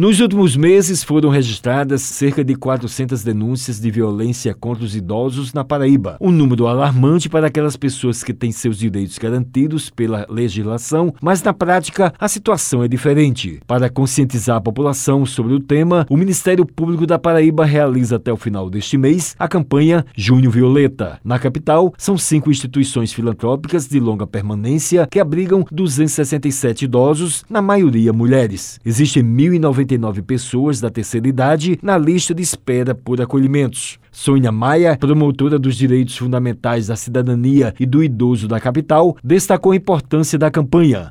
Nos últimos meses foram registradas cerca de 400 denúncias de violência contra os idosos na Paraíba. Um número alarmante para aquelas pessoas que têm seus direitos garantidos pela legislação, mas na prática a situação é diferente. Para conscientizar a população sobre o tema, o Ministério Público da Paraíba realiza até o final deste mês a campanha Junho Violeta. Na capital, são cinco instituições filantrópicas de longa permanência que abrigam 267 idosos, na maioria mulheres. Existem 1.090 99 pessoas da terceira idade na lista de espera por acolhimentos. Sônia Maia, promotora dos direitos fundamentais da cidadania e do idoso da capital, destacou a importância da campanha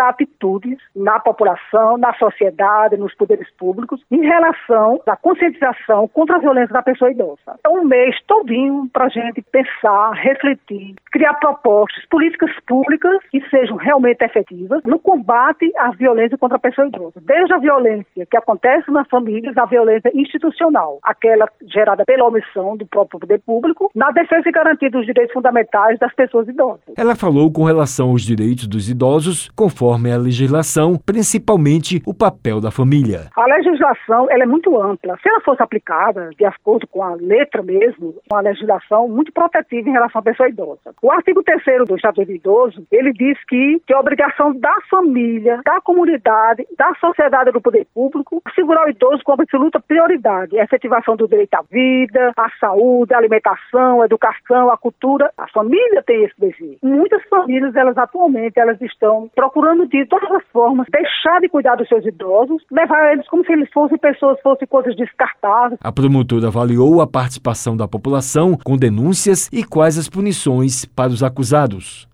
atitudes na população, na sociedade, nos poderes públicos, em relação à conscientização contra a violência da pessoa idosa. É um mês todinho para a gente pensar, refletir, criar propostas, políticas públicas que sejam realmente efetivas no combate à violência contra a pessoa idosa. Desde a violência que acontece nas famílias, a violência institucional, aquela gerada pela omissão do próprio poder público, na defesa e garantia dos direitos fundamentais das pessoas idosas. Ela falou com relação aos direitos dos idosos, conforme conforme a legislação, principalmente o papel da família. A legislação ela é muito ampla. Se ela fosse aplicada de acordo com a letra mesmo, uma legislação muito protetiva em relação à pessoa idosa. O artigo 3 do Estatuto do Idoso, ele diz que, que é obrigação da família, da comunidade, da sociedade do poder público, assegurar o idoso com absoluta prioridade. A efetivação do direito à vida, à saúde, à alimentação, à educação, à cultura. A família tem esse desejo. Muitas famílias, elas atualmente, elas estão procurando de todas as formas, deixar de cuidar dos seus idosos, levar eles como se eles fossem pessoas, fossem coisas descartáveis. A promotora avaliou a participação da população com denúncias e quais as punições para os acusados.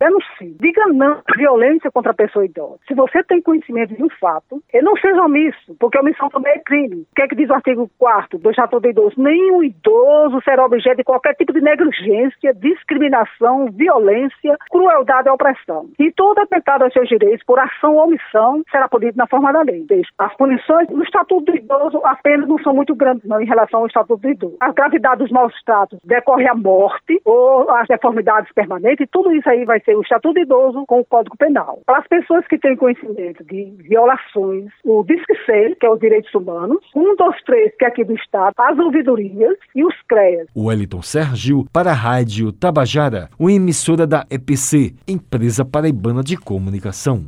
Denuncie. Diga não à violência contra a pessoa idosa. Se você tem conhecimento de um fato, não seja omisso, porque omissão também é crime. O que é que diz o artigo 4 do Estatuto do Idoso? Nenhum idoso será objeto de qualquer tipo de negligência, discriminação, violência, crueldade ou opressão. E todo atentado aos seus direitos por ação ou omissão, será punido na forma da lei. As punições no Estatuto do Idoso, as penas não são muito grandes não, em relação ao Estatuto do Idoso. A gravidade dos maus tratos decorre a morte ou as deformidades permanentes, tudo isso aí vai ser o Estatuto do Idoso com o Código Penal. Para as pessoas que têm conhecimento de violações, o DISC 6, que é os direitos humanos, 123, que é aqui do Estado, as ouvidorias e os CREAS. O Wellington Sérgio para a Rádio Tabajara, uma emissora da EPC, Empresa Paraibana de Comunicação.